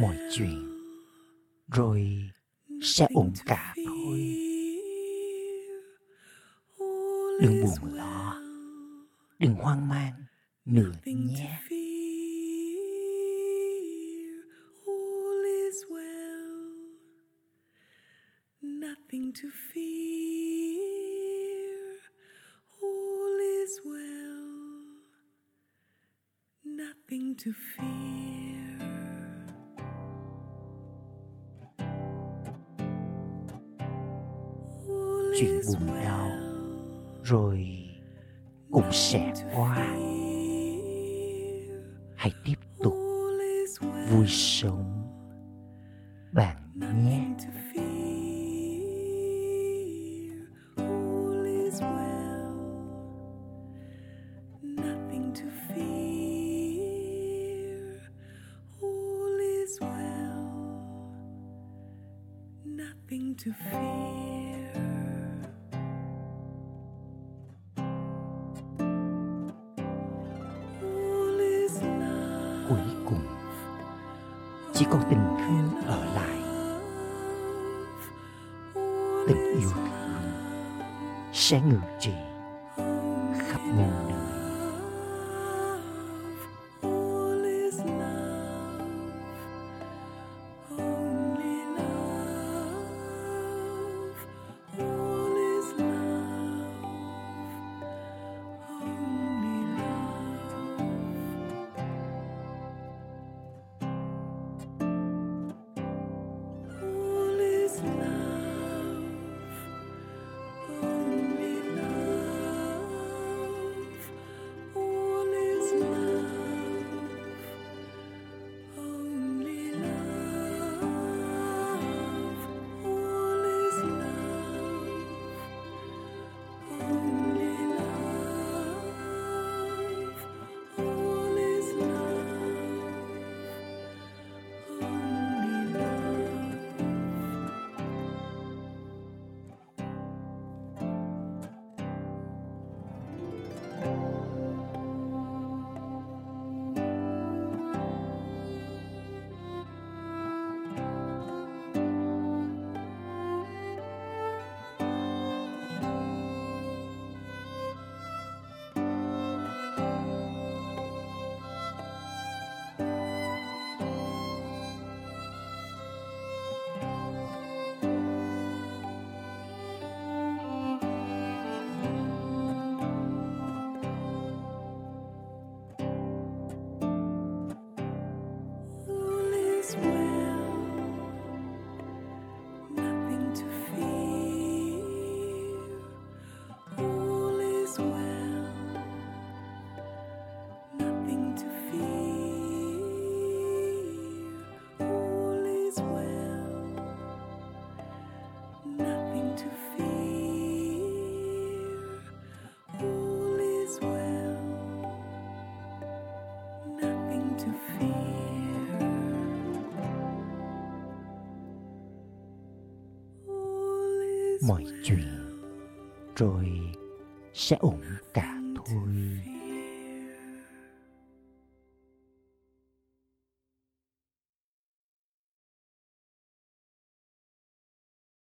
mọi chuyện rồi sẽ ổn cả thôi đừng buồn lo, đừng hoang mang nữa nhé nothing to fear. All is well. Nothing to fear. Chuyện buồn đau, rồi cũng sẽ qua. Hãy tiếp tục vui sống, bạn nhé. nothing to fear. Cuối cùng, chỉ còn tình thương ở lại. Tình yêu thương sẽ ngự trị khắp this way. Mọi chuyện rồi sẽ ổn cả thôi.